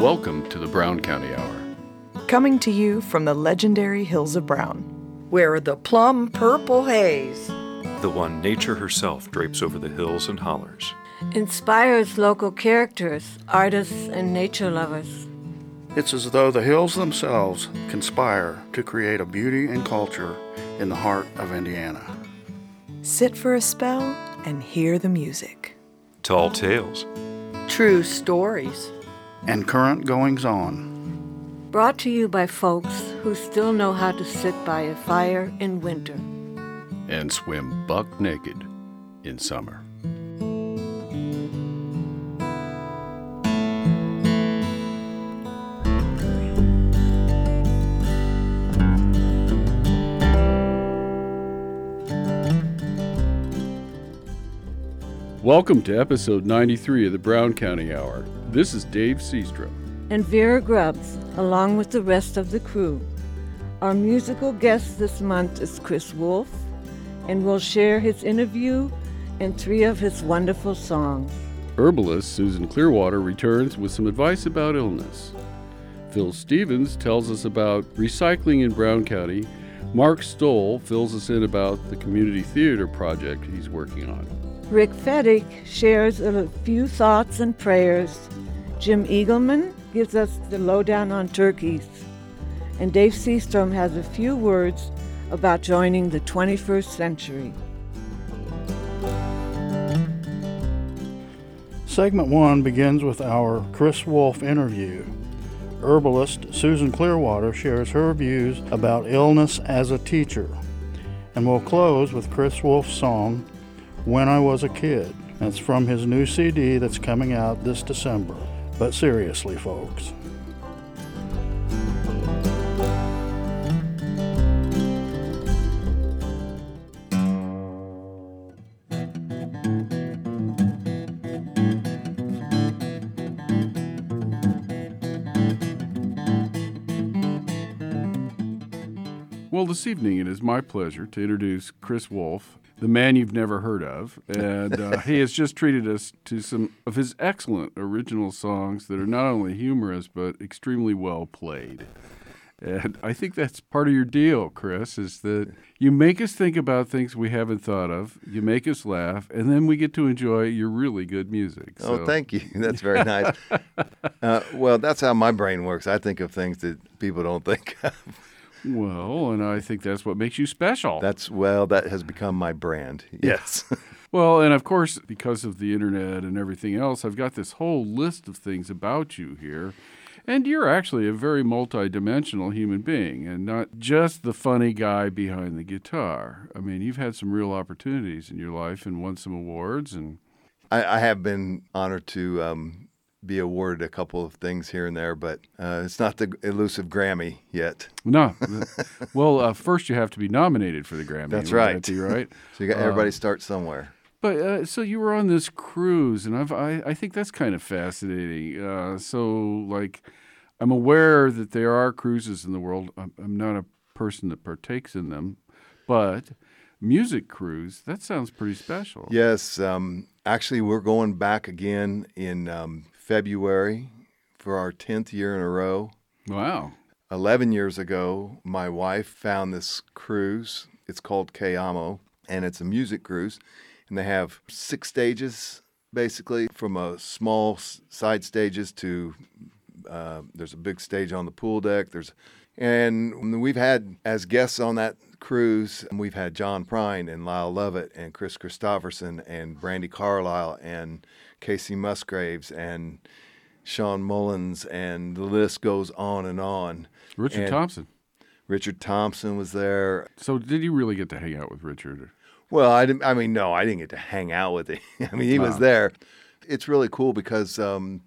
Welcome to the Brown County Hour. Coming to you from the legendary Hills of Brown. Where the plum purple haze, the one nature herself drapes over the hills and hollers, inspires local characters, artists, and nature lovers. It's as though the hills themselves conspire to create a beauty and culture in the heart of Indiana. Sit for a spell and hear the music. Tall tales, true stories, and current goings on. Brought to you by folks who still know how to sit by a fire in winter and swim buck naked in summer. Welcome to episode 93 of the Brown County Hour. This is Dave Seastrom. And Vera Grubbs, along with the rest of the crew. Our musical guest this month is Chris Wolf, and we'll share his interview and three of his wonderful songs. Herbalist Susan Clearwater returns with some advice about illness. Phil Stevens tells us about recycling in Brown County. Mark Stoll fills us in about the community theater project he's working on. Rick Fettig shares a few thoughts and prayers. Jim Eagleman gives us the lowdown on turkeys. And Dave Seastrom has a few words about joining the 21st century. Segment one begins with our Chris Wolf interview. Herbalist Susan Clearwater shares her views about illness as a teacher. And we'll close with Chris Wolf's song, when I Was a Kid. That's from his new CD that's coming out this December. But seriously, folks. Well, this evening it is my pleasure to introduce Chris Wolf, the man you've never heard of. And uh, he has just treated us to some of his excellent original songs that are not only humorous, but extremely well played. And I think that's part of your deal, Chris, is that you make us think about things we haven't thought of, you make us laugh, and then we get to enjoy your really good music. Oh, so. Oh, thank you. That's very nice. uh, well, that's how my brain works. I think of things that people don't think of. Well, and I think that's what makes you special. That's well, that has become my brand. Yes. well, and of course, because of the internet and everything else, I've got this whole list of things about you here. And you're actually a very multidimensional human being and not just the funny guy behind the guitar. I mean, you've had some real opportunities in your life and won some awards and I, I have been honored to um, be awarded a couple of things here and there, but uh, it's not the elusive Grammy yet. No. well, uh, first you have to be nominated for the Grammy. That's right. Be, right. so you got everybody uh, start somewhere. But uh, so you were on this cruise, and I've, I I think that's kind of fascinating. Uh, so like, I'm aware that there are cruises in the world. I'm, I'm not a person that partakes in them, but music cruise that sounds pretty special. Yes. Um, actually, we're going back again in um, February for our 10th year in a row. Wow. 11 years ago, my wife found this cruise. It's called Cayamo, and it's a music cruise. And they have six stages, basically, from a small side stages to uh, there's a big stage on the pool deck. There's and we've had as guests on that cruise, we've had John Prine and Lyle Lovett and Kris Kristofferson and Brandi Carlile and Kacey Musgraves and Shawn Mullins, and the list goes on and on. Richard and Thompson. Richard Thompson was there. So, did you really get to hang out with Richard? Well, I didn't. I mean, no, I didn't get to hang out with him. I mean, he wow. was there. It's really cool because um,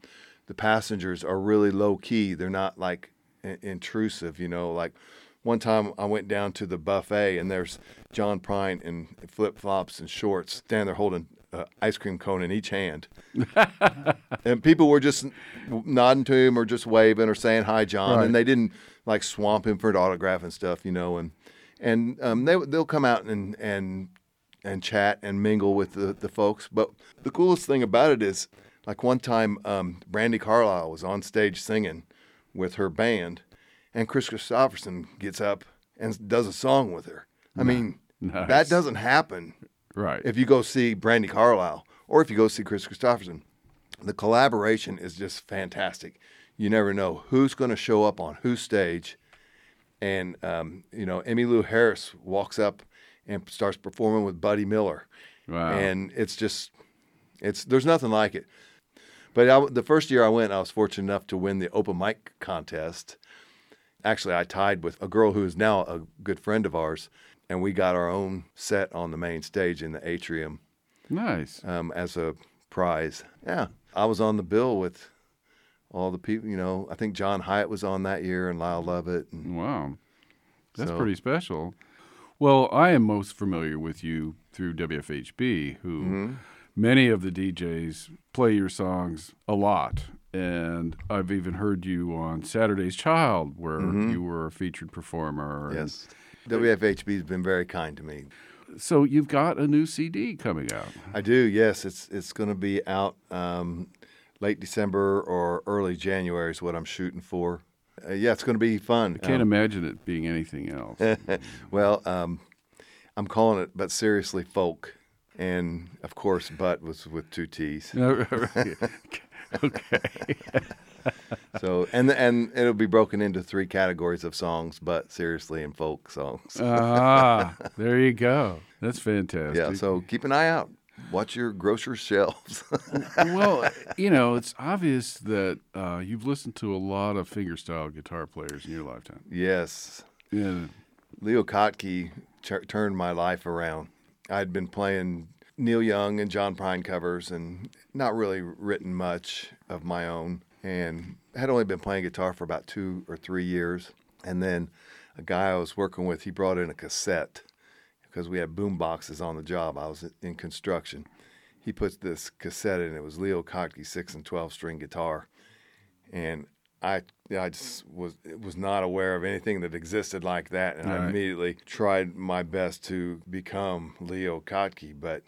the passengers are really low key. They're not like intrusive. You know, like one time I went down to the buffet and there's John Prine in flip flops and shorts standing there holding uh, ice cream cone in each hand. and people were just nodding to him or just waving or saying hi, John, right. and they didn't like swamp him for an autograph and stuff, you know. And and um, they they'll come out and and and chat and mingle with the, the folks. But the coolest thing about it is Like one time, um, Brandi Carlile was on stage singing with her band, and Kris Kristofferson gets up and does a song with her. I mean, Nice. that doesn't happen Right. if you go see Brandi Carlile or if you go see Kris Kristofferson. The collaboration is just fantastic. You never know who's going to show up on whose stage. And, um, you know, Emmylou Harris walks up and starts performing with Buddy Miller. wow. And it's just, it's there's nothing like it. But I, the first year I went, I was fortunate enough to win the open mic contest. Actually, I tied with a girl who is now a good friend of ours, and we got our own set on the main stage in the atrium nice. um, as a prize. Yeah, I was on the bill with all the people. You know, I think John Hiatt was on that year and Lyle Lovett. And, Wow. That's So- pretty special. Well, I am most familiar with you through WFHB, who Mm-hmm. many of the DJs play your songs a lot. And I've even heard you on Saturday's Child, where you were a featured performer. Mm-hmm. yes, WFHB has been very kind to me. So you've got a new CD coming out. I do. Yes, it's it's going to be out um, late December or early January is what I'm shooting for. Uh, yeah, it's going to be fun. I can't Um, imagine it being anything else. well, um, I'm calling it, but seriously, folk. And of course, but was with two T's. okay. So and and it'll be broken into three categories of songs, but seriously and folk songs. ah, there you go. That's fantastic. yeah. So keep an eye out. Watch your grocery shelves. well, you know, it's obvious that uh, you've listened to a lot of fingerstyle guitar players in your lifetime. yes. Yeah. Leo Kottke ch- turned my life around. I'd been playing Neil Young and John Prine covers and not really written much of my own and had only been playing guitar for about two or three years. And then a guy I was working with, he brought in a cassette because we had boom boxes on the job. I was in construction. He put this cassette in. It was Leo Kottke six and twelve string guitar, and I I just was was not aware of anything that existed like that, and I Right. immediately tried my best to become Leo Kottke, but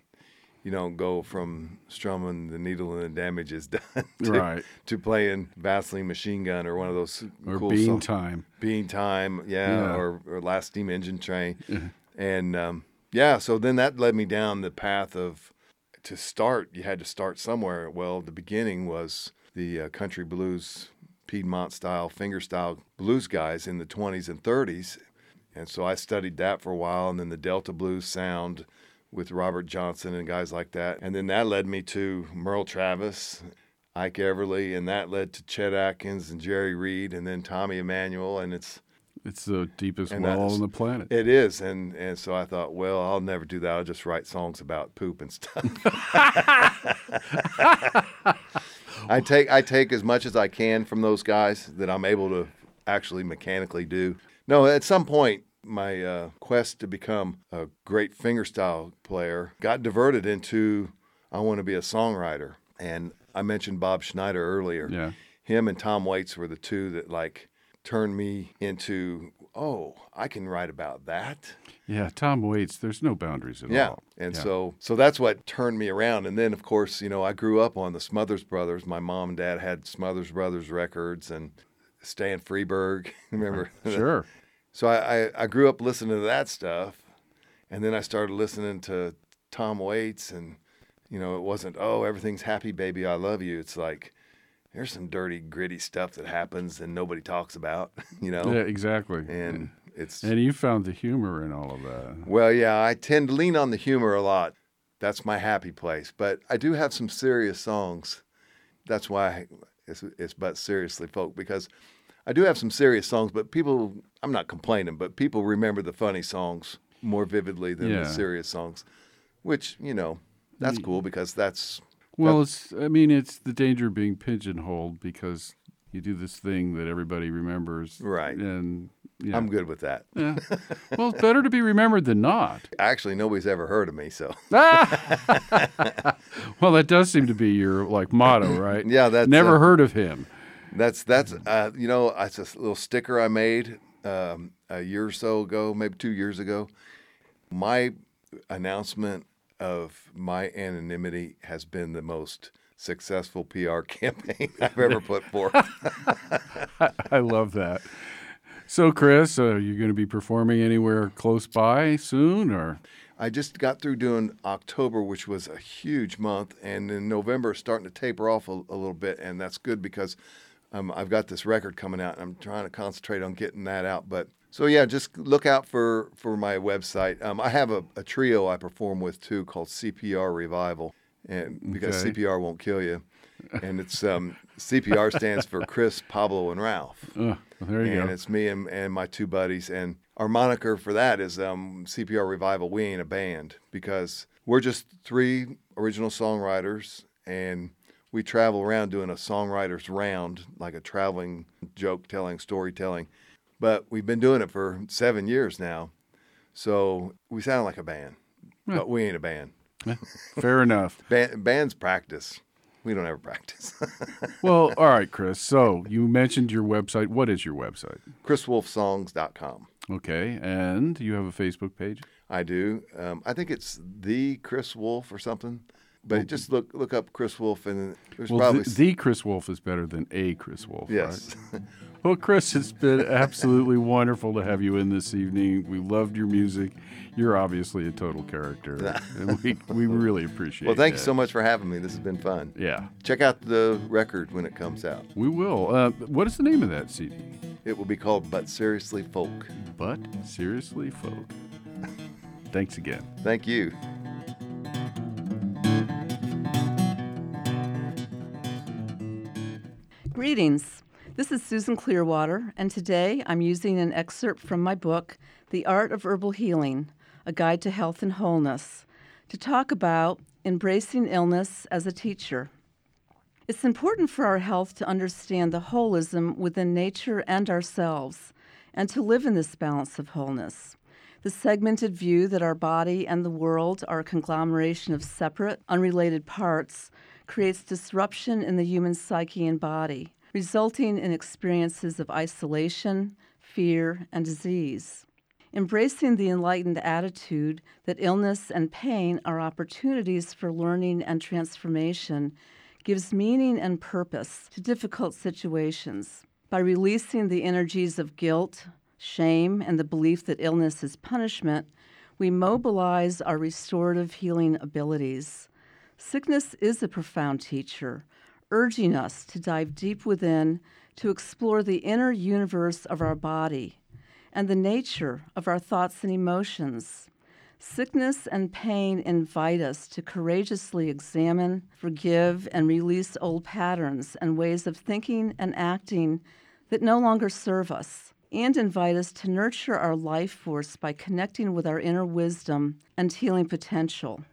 you don't go from strumming the needle and the damage is done to, Right. to playing Vaseline Machine Gun or one of those Or cool Bean songs. Time. Bean Time, yeah, Yeah. Or, or Last Steam Engine Train. And um, yeah, so then that led me down the path of to start, you had to start somewhere. Well, the beginning was the uh, country blues, Piedmont style, finger style blues guys in the 20s and 30s. And so I studied that for a while, and then the Delta blues sound with Robert Johnson and guys like that. And then that led me to Merle Travis, Ike Everly, and that led to Chet Atkins and Jerry Reed, and then Tommy Emmanuel. And it's It's the deepest well on the planet. it is, and and so I thought, well, I'll never do that. I'll just write songs about poop and stuff. I take I take as much as I can from those guys that I'm able to actually mechanically do. No, at some point, my uh, quest to become a great fingerstyle player got diverted into I want to be a songwriter, and I mentioned Bob Schneider earlier yeah. him and Tom Waits were the two that like turned me into oh I can write about that Yeah. Tom Waits, there's no boundaries at yeah all. and Yeah. so so that's what turned me around and then of course you know I grew up on the Smothers Brothers my mom and dad had Smothers Brothers records and Stan Freberg remember Sure. So I, I I grew up listening to that stuff and then I started listening to Tom Waits and you know it wasn't oh everything's happy baby I love you. It's like there's some dirty gritty stuff that happens and nobody talks about you know? Yeah, exactly. and it's and you found the humor in all of that. well yeah I tend to lean on the humor a lot. That's my happy place. But I do have some serious songs. That's why it's, it's but seriously folk because I do have some serious songs but people I'm not complaining but people remember the funny songs more vividly than Yeah. the serious songs which you know that's cool because that's Well, it's. I mean, it's the danger of being pigeonholed because you do this thing that everybody remembers. Right. And yeah. I'm good with that Yeah. well, it's better to be remembered than not. actually nobody's ever heard of me so Well, that does seem to be your like motto, right? Yeah, that's, never uh, heard of him. That's that's uh, you know it's a little sticker I made um, a year or so ago, maybe two years ago. My announcement of my anonymity has been the most successful PR campaign I've ever put forth. I love that. So, Chris, are you going to be performing anywhere close by soon, or? I just got through doing October, which was a huge month, and in November starting to taper off a, a little bit, and that's good because um, I've got this record coming out, and I'm trying to concentrate on getting that out. But so yeah, just look out for for my website. Um, I have a, a, trio I perform with too called CPR Revival, and because okay. CPR won't kill you, and it's um, CPR stands for Chris, Pablo, and Ralph. Uh, there you and go. it's me and, and my two buddies, and our moniker for that is um, CPR Revival. We ain't a band because we're just three original songwriters and we travel around doing a songwriter's round, like a traveling joke telling, storytelling. But we've been doing it for seven years now. So we sound like a band, yeah. but we ain't a band. Fair enough. Band, bands practice. We don't ever practice. well, all right, Chris. So you mentioned your website. What is your website? ChrisWolfSongs.com. Okay. And you have a Facebook page? I do. Um, I think it's the Chris Wolf or something. But well, just look look up Chris Wolf, and there's well, probably the, the, Chris Wolf is better than a Chris Wolf. Yes. Right? well, Chris, it's been absolutely wonderful to have you in this evening. We loved your music. You're obviously a total character, and we we really appreciate. It. Well, thank that. you so much for having me. This has been fun. Yeah. Check out the record when it comes out. We will. Uh, what is the name of that CD? It will be called "But Seriously Folk." But seriously, folk. Thanks again. Thank you. Greetings. This is Susan Clearwater, and today I'm using an excerpt from my book, The Art of Herbal Healing A Guide to Health and Wholeness, to talk about embracing illness as a teacher. It's important for our health to understand the holism within nature and ourselves, and to live in this balance of wholeness. The segmented view that our body and the world are a conglomeration of separate, unrelated parts creates disruption in the human psyche and body, resulting in experiences of isolation, fear, and disease. Embracing the enlightened attitude that illness and pain are opportunities for learning and transformation gives meaning and purpose to difficult situations. By releasing the energies of guilt, shame, and the belief that illness is punishment, we mobilize our restorative healing abilities. Sickness is a profound teacher, urging us to dive deep within to explore the inner universe of our body and the nature of our thoughts and emotions. Sickness and pain invite us to courageously examine, forgive, and release old patterns and ways of thinking and acting that no longer serve us, and invite us to nurture our life force by connecting with our inner wisdom and healing potential.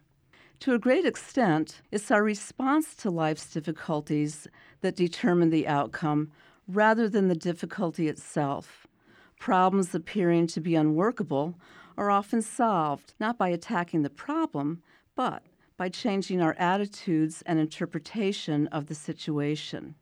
To a great extent, it's our response to life's difficulties that determine the outcome rather than the difficulty itself. Problems appearing to be unworkable are often solved not by attacking the problem, but by changing our attitudes and interpretation of the situation.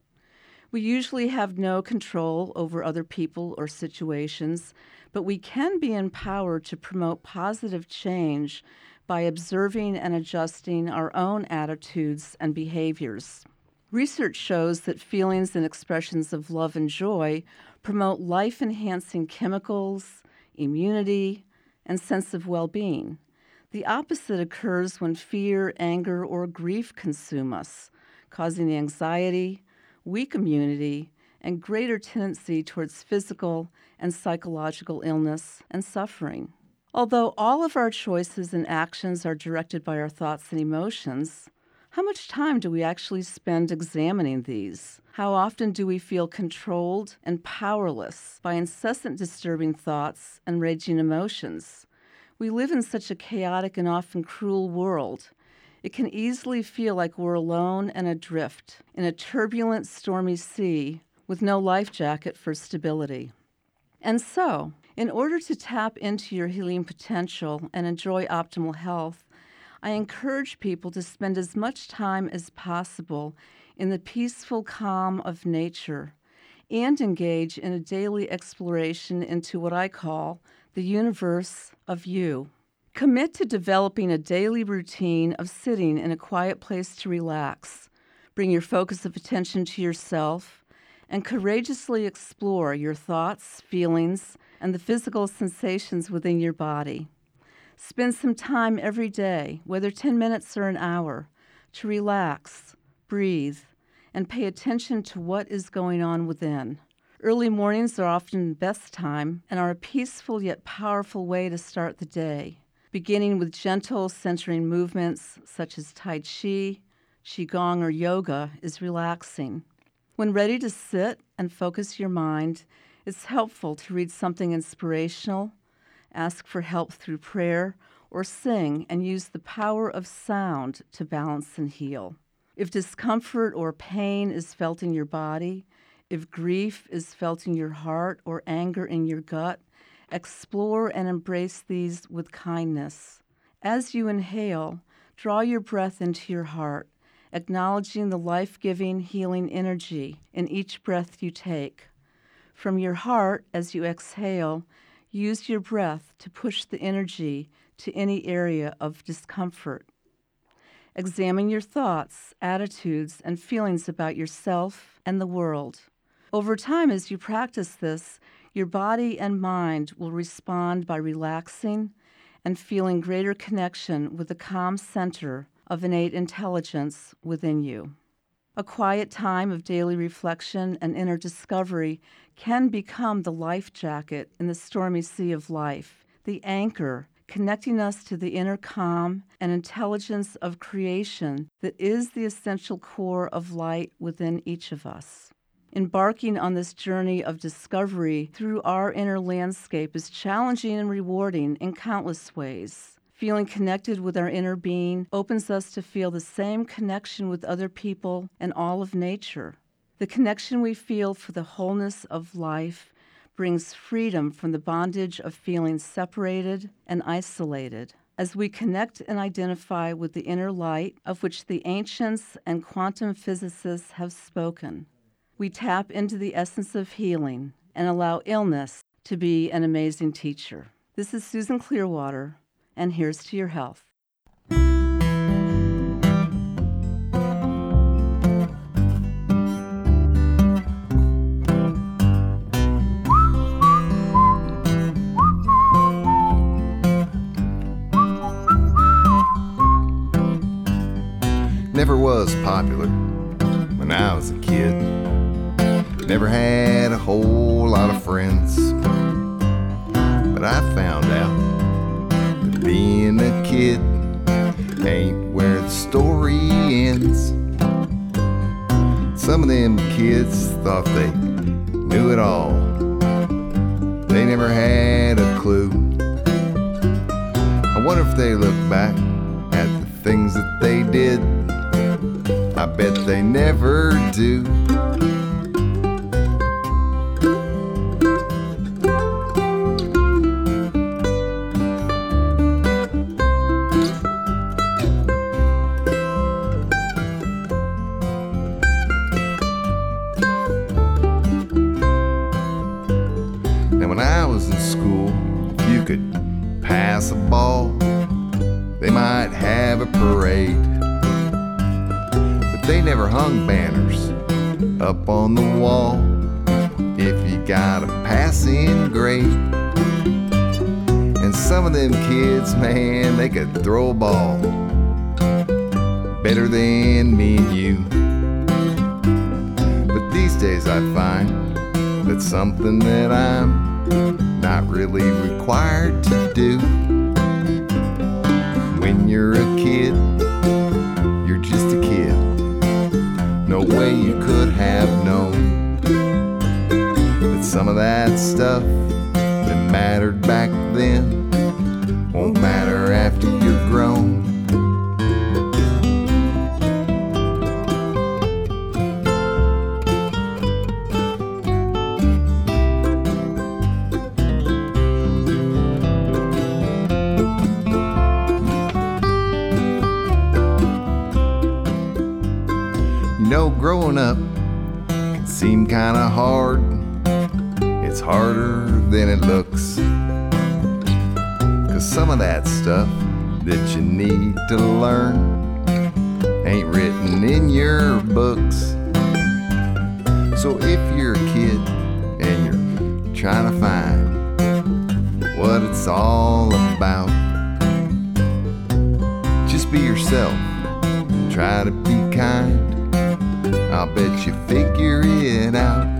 We usually have no control over other people or situations, but we can be empowered to promote positive change by observing and adjusting our own attitudes and behaviors. Research shows that feelings and expressions of love and joy promote life enhancing chemicals, immunity, and sense of well being. The opposite occurs when fear, anger, or grief consume us, causing anxiety, weak immunity, and greater tendency towards physical and psychological illness and suffering. Although all of our choices and actions are directed by our thoughts and emotions, how much time do we actually spend examining these? How often do we feel controlled and powerless by incessant disturbing thoughts and raging emotions? We live in such a chaotic and often cruel world. It can easily feel like we're alone and adrift in a turbulent, stormy sea with no life jacket for stability. And so, in order to tap into your healing potential and enjoy optimal health, I encourage people to spend as much time as possible in the peaceful calm of nature and engage in a daily exploration into what I call the universe of you. Commit to developing a daily routine of sitting in a quiet place to relax, Bring your focus of attention to yourself and courageously explore your thoughts, feelings, and the physical sensations within your body. Spend some time every day, whether 10 minutes or an hour, to relax, breathe, and pay attention to what is going on within. Early mornings are often the best time and are a peaceful yet powerful way to start the day, beginning with gentle centering movements such as Tai Chi, Qigong, or yoga is relaxing. When ready to sit and focus your mind, it's helpful to read something inspirational, ask for help through prayer, or sing and use the power of sound to balance and heal. If discomfort or pain is felt in your body, if grief is felt in your heart or anger in your gut, explore and embrace these with kindness. As you inhale, draw your breath into your heart, acknowledging the life giving, healing energy in each breath you take. From your heart, as you exhale, use your breath to push the energy to any area of discomfort. Examine your thoughts, attitudes, and feelings about yourself and the world. Over time, as you practice this, your body and mind will respond by relaxing and feeling greater connection with the calm center of innate intelligence within you. A quiet time of daily reflection and inner discovery can become the life jacket in the stormy sea of life, the anchor connecting us to the inner calm and intelligence of creation that is the essential core of light within each of us. Embarking on this journey of discovery through our inner landscape is challenging and rewarding in countless ways. Feeling connected with our inner being opens us to feel the same connection with other people and all of nature. The connection we feel for the wholeness of life brings freedom from the bondage of feeling separated and isolated. As we connect and identify with the inner light of which the ancients and quantum physicists have spoken, we tap into the essence of healing and allow illness to be an amazing teacher. This is Susan Clearwater, and here's to your health. Never was popular when I was a kid. Never had a whole lot of friends. But I found out being a kid ain't where the story ends. Some of them kids thought they knew it all. They never had a clue. I wonder if they look back at the things that they did. I bet they never do. But they never hung banners up on the wall if you got a passing grade. And some of them kids, man, they could throw a ball better than me and you. But these days I find that's something that I'm not really required to do. I'll bet you figure it out.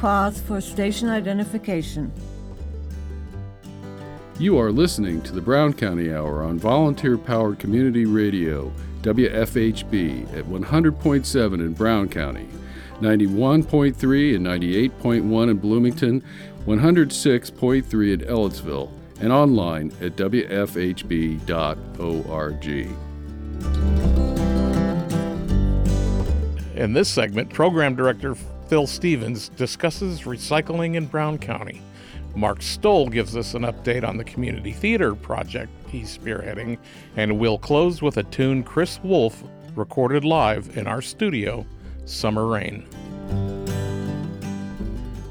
Pause for station identification. You are listening to the Brown County Hour on volunteer powered community radio, WFHB, at 100.7 in Brown County, 91.3 and 98.1 in Bloomington, 106.3 in Ellettsville, and online at WFHB.org. In this segment, Program Director Phil Stevens discusses recycling in Brown County. Mark Stoll gives us an update on the community theater project he's spearheading, and we'll close with a tune Chris Wolf recorded live in our studio, Summer Rain.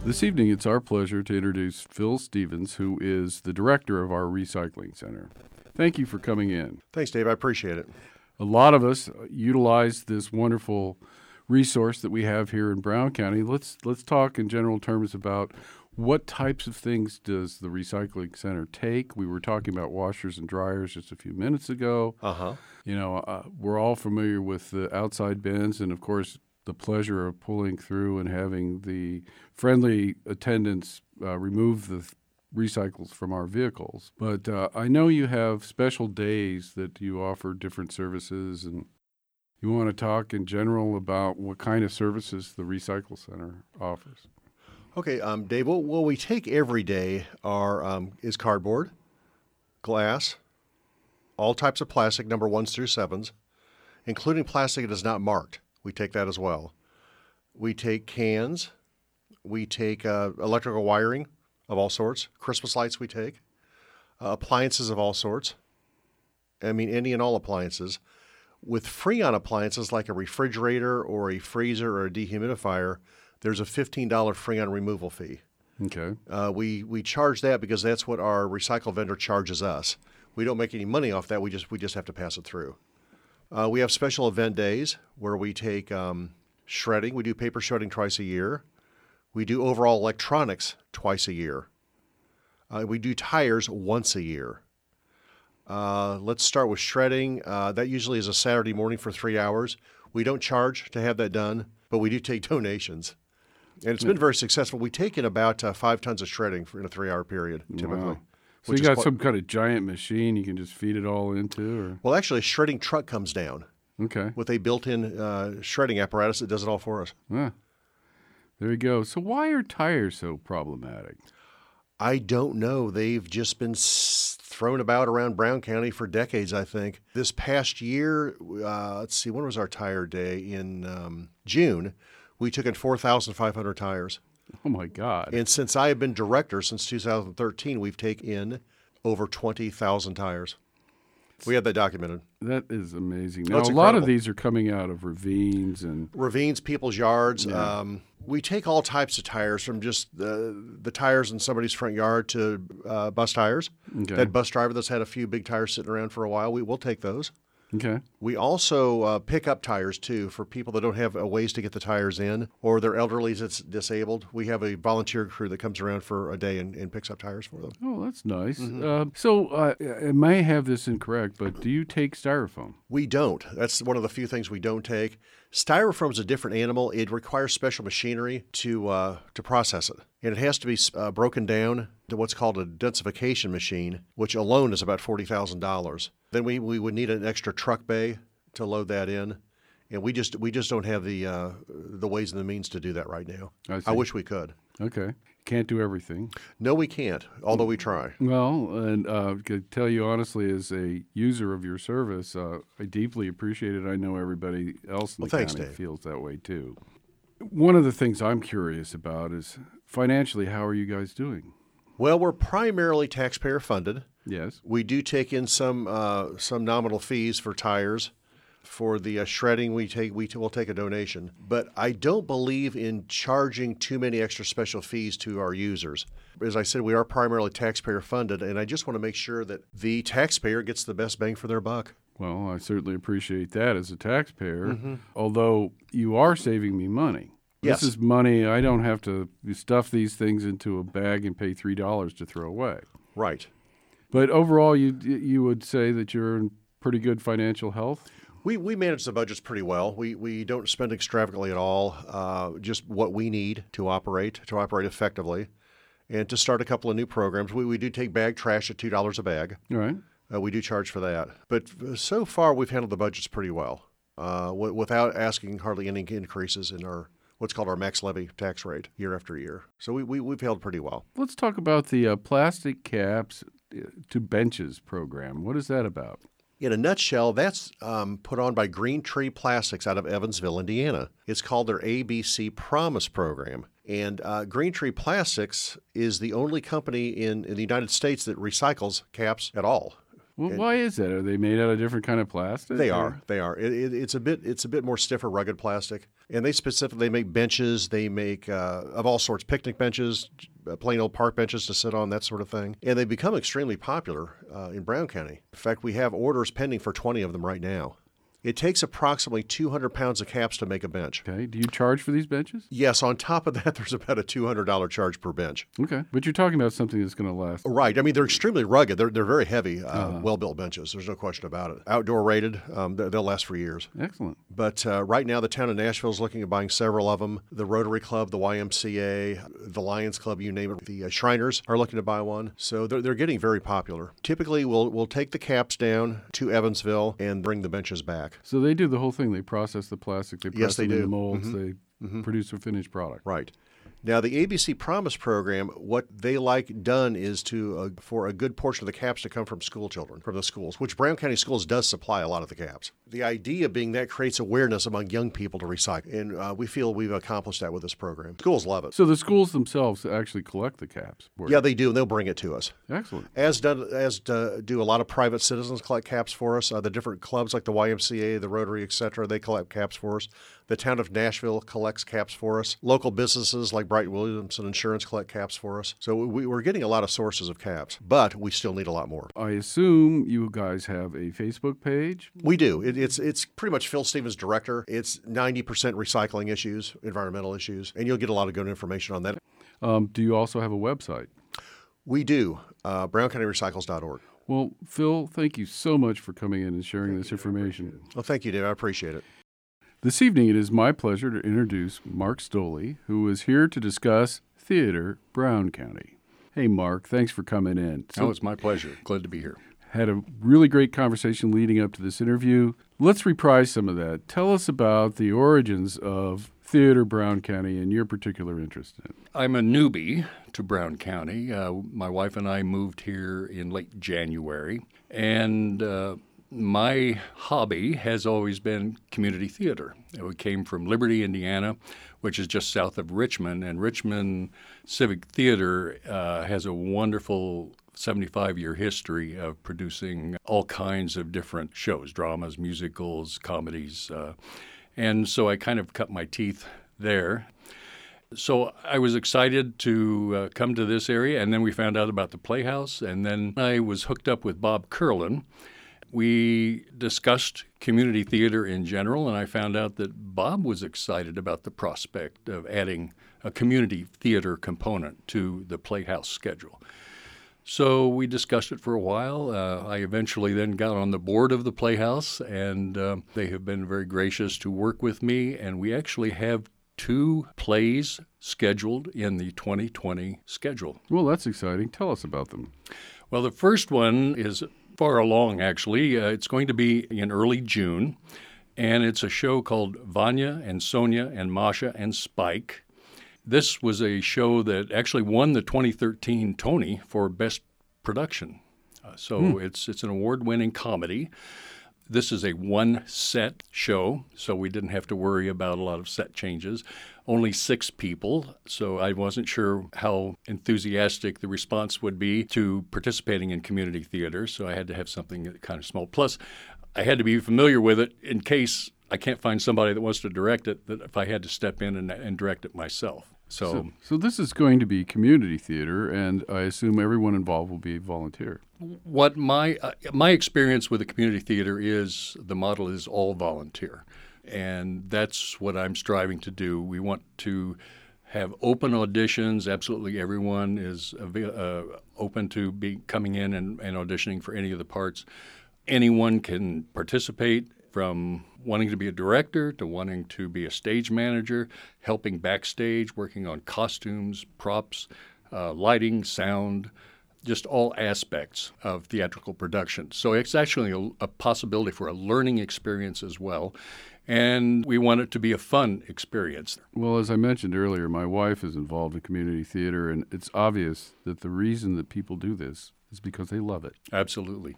This evening, it's our pleasure to introduce Phil Stevens, who is the director of our recycling center. Thank you for coming in. Thanks, Dave. I appreciate it. A lot of us utilize this wonderful resource that we have here in Brown County. Let's let's talk in general terms about what types of things does the recycling center take? We were talking about washers and dryers just a few minutes ago. Uh huh. You know, uh, we're all familiar with the outside bins, and of course, the pleasure of pulling through and having the friendly attendants uh, remove the th- recycles from our vehicles. But uh, I know you have special days that you offer different services, and you want to talk in general about what kind of services the Recycle Center offers. Okay, um, Dave. What, what we take every day are um, is cardboard, glass, all types of plastic, number ones through sevens, including plastic that is not marked. We take that as well. We take cans. We take uh, electrical wiring of all sorts. Christmas lights we take. Uh, appliances of all sorts. I mean, any and all appliances. With Freon appliances like a refrigerator or a freezer or a dehumidifier, there's a $15 Freon removal fee. Okay. Uh, we we charge that because that's what our recycle vendor charges us. We don't make any money off that. We just we just have to pass it through. Uh, we have special event days where we take um, shredding. We do paper shredding twice a year. We do overall electronics twice a year. Uh, we do tires once a year. Uh, let's start with shredding. Uh, that usually is a Saturday morning for three hours. We don't charge to have that done, but we do take donations. And it's been very successful. We take in about uh, five tons of shredding for, in a three hour period, typically. Wow. So you got quite- some kind of giant machine you can just feed it all into, or Well, actually, a shredding truck comes down okay. with a built in uh, shredding apparatus that does it all for us. Ah, there you go. So why are tires so problematic? I don't know. They've just been thrown about around Brown County for decades, I think. This past year, uh, let's see, when was our tire day? In um, June, we took in 4,500 tires. Oh my God! And since I have been director since 2013, we've taken in over 20,000 tires. We have that documented. That is amazing. Now, it's a lot of these are coming out of ravines and ravines, people's yards. Um, we take all types of tires from just the, the tires in somebody's front yard to uh, bus tires. Okay. That bus driver that's had a few big tires sitting around for a while, we will take those. Okay. We also uh, pick up tires too for people that don't have a ways to get the tires in or they're elderly that's disabled. We have a volunteer crew that comes around for a day and, and picks up tires for them. Oh, that's nice. Mm-hmm. Uh, so uh, I may have this incorrect, but do you take styrofoam? We don't. That's one of the few things we don't take. Styrofoam is a different animal. It requires special machinery to uh, to process it, and it has to be uh, broken down to what's called a densification machine, which alone is about forty thousand dollars. Then we, we would need an extra truck bay to load that in, and we just we just don't have the uh, the ways and the means to do that right now. I, I wish we could. Okay. Can't do everything. No, we can't. Although we try. Well, and uh, to tell you honestly, as a user of your service, uh, I deeply appreciate it. I know everybody else in Well, the thanks, county Dave. feels that way too. One of the things I'm curious about is financially, how are you guys doing? Well, we're primarily taxpayer funded. Yes. We do take in some uh, some nominal fees for tires. For the uh, shredding, we take we t- will take a donation, but I don't believe in charging too many extra special fees to our users. As I said, we are primarily taxpayer funded, and I just want to make sure that the taxpayer gets the best bang for their buck. Well, I certainly appreciate that as a taxpayer, Mhm. although you are saving me money. Yes. This is money I don't have to stuff these things into a bag and pay $3 to throw away. Right. But overall, you you would say that you're in pretty good financial health? We, we manage the budgets pretty well. We, we don't spend extravagantly at all, uh, just what we need to operate, to operate effectively. And to start a couple of new programs, we, we do take bag trash at $2 a bag. All right. Uh, we do charge for that. But so far, we've handled the budgets pretty well uh, w- without asking hardly any increases in our what's called our max levy tax rate year after year. So we, we, we've held pretty well. Let's talk about the uh, plastic caps uh, to benches program. What is that about? In a nutshell, that's um, put on by Green Tree Plastics out of Evansville, Indiana. It's called their ABC Promise program. And uh, Green Tree Plastics is the only company in, in the United States that recycles caps at all. Well, why is that? Are they made out of different kind of plastic? They or- are. They are. It, it, it's a bit. It's a bit more stiffer, rugged plastic, and they specifically they make benches. They make uh, of all sorts, picnic benches, uh, plain old park benches to sit on, that sort of thing. And they become extremely popular uh, in Brown County. In fact, we have orders pending for 20 of them right now. It takes approximately 200 pounds of caps to make a bench. Okay. Do you charge for these benches? Yes. On top of that, there's about a $200 charge per bench. Okay. But you're talking about something that's going to last. Right. I mean, they're extremely rugged. They're, they're very heavy, uh, Uh-huh. well built benches. There's no question about it. Outdoor rated. Um, they- they'll last for years. Excellent. But uh, right now, the town of Nashville is looking at buying several of them. The Rotary Club, the YMCA, the Lions Club, you name it. The uh, Shriners are looking to buy one. So they're, they're getting very popular. Typically, we'll, we'll take the caps down to Evansville and bring the benches back. So they do the whole thing. They process the plastic. They press Yes, they do. the molds. Mhm. They produce a finished product. Right. Now, the ABC Promise program, what they like done is to uh, for a good portion of the caps to come from school children, from the schools, which Brown County Schools does supply a lot of the caps. The idea being that creates awareness among young people to recycle, and uh, we feel we've accomplished that with this program. Schools love it. So the schools themselves actually collect the caps. Yeah, they do, and they'll bring it to us. Excellent. As do, as do, do a lot of private citizens collect caps for us. Uh, the different clubs like the YMCA, the Rotary, etc., they collect caps for us. The town of Nashville collects caps for us. Local businesses like Bright Williamson Insurance collect caps for us. So we, we're getting a lot of sources of caps, but we still need a lot more. I assume you guys have a Facebook page. We do. It, it's it's pretty much Phil Stevens director. It's ninety percent recycling issues, environmental issues, and you'll get a lot of good information on that. Um, do you also have a website? We do. Uh, BrownCountyRecycles.org. Well, Phil, thank you so much for coming in and sharing this information. Well, thank you, Dave. I appreciate it. This evening, it is my pleasure to introduce Mark Stoley, who is here to discuss theater, Brown County. Hey, Mark, thanks for coming in. oh, it's my pleasure. Glad to be here. had a really great conversation leading up to this interview. Let's reprise some of that. Tell us about the origins of Theater Brown County and your particular interest in it. I'm a newbie to Brown County. Uh, my wife and I moved here in late January, and uh, my hobby has always been community theater. We came from Liberty, Indiana, which is just south of Richmond, and Richmond Civic Theater uh, has a wonderful 75 year history of producing all kinds of different shows dramas, musicals, comedies. Uh, and so I kind of cut my teeth there. So I was excited to uh, come to this area, and then we found out about the Playhouse, and then I was hooked up with Bob Curlin. We discussed community theater in general, and I found out that Bob was excited about the prospect of adding a community theater component to the Playhouse schedule. So we discussed it for a while. Uh, I eventually then got on the board of the Playhouse, and uh, they have been very gracious to work with me. And we actually have two plays scheduled in the 2020 schedule. Well, that's exciting. Tell us about them. Well, the first one is far along, actually. Uh, it's going to be in early June. and it's a show called Vanya and Sonia and Masha and Spike. This was a show that actually won the 2013 Tony for Best Production. Uh, so Hmm. it's it's an award-winning comedy. This is a one set show, so we didn't have to worry about a lot of set changes. Only six people, so I wasn't sure how enthusiastic the response would be to participating in community theater, so I had to have something kind of small. Plus, I had to be familiar with it in case I can't find somebody that wants to direct it, that if I had to step in and, and direct it myself. So, So, so this is going to be community theater, and I assume everyone involved will be volunteer. what my uh, my experience with the community theater is the model is all volunteer and that's what I'm striving to do we want to have open auditions absolutely everyone is uh, open to be coming in and, and auditioning for any of the parts anyone can participate from wanting to be a director to wanting to be a stage manager helping backstage working on costumes props uh, lighting sound just all aspects of theatrical production. So it's actually a, a, possibility for a learning experience as well. And we want it to be a fun experience. Well, as I mentioned earlier, my wife is involved in community theater, and it's obvious that the reason that people do this is because they love it. Absolutely.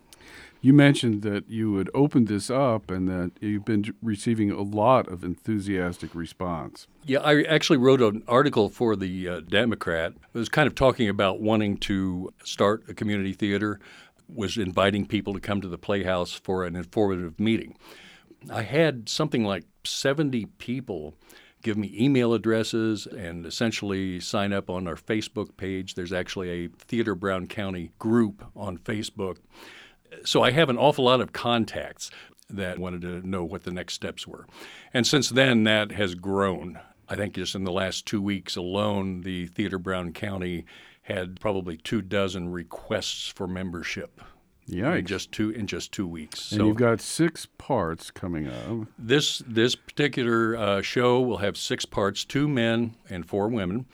You mentioned that you had opened this up and that you've been receiving a lot of enthusiastic response. Yeah, I actually wrote an article for the uh, Democrat. It was kind of talking about wanting to start a community theater, was inviting people to come to the Playhouse for an informative meeting. I had something like 70 people give me email addresses and essentially sign up on our Facebook page. There's actually a Theater Brown County group on Facebook. So I have an awful lot of contacts that wanted to know what the next steps were. And since then, that has grown. I think just in the last two weeks alone, the Theater Brown County had probably two dozen requests for membership. Yikes. In just two in just two weeks. And so you've got six parts coming up. this this particular uh, show will have six parts: two men and four women.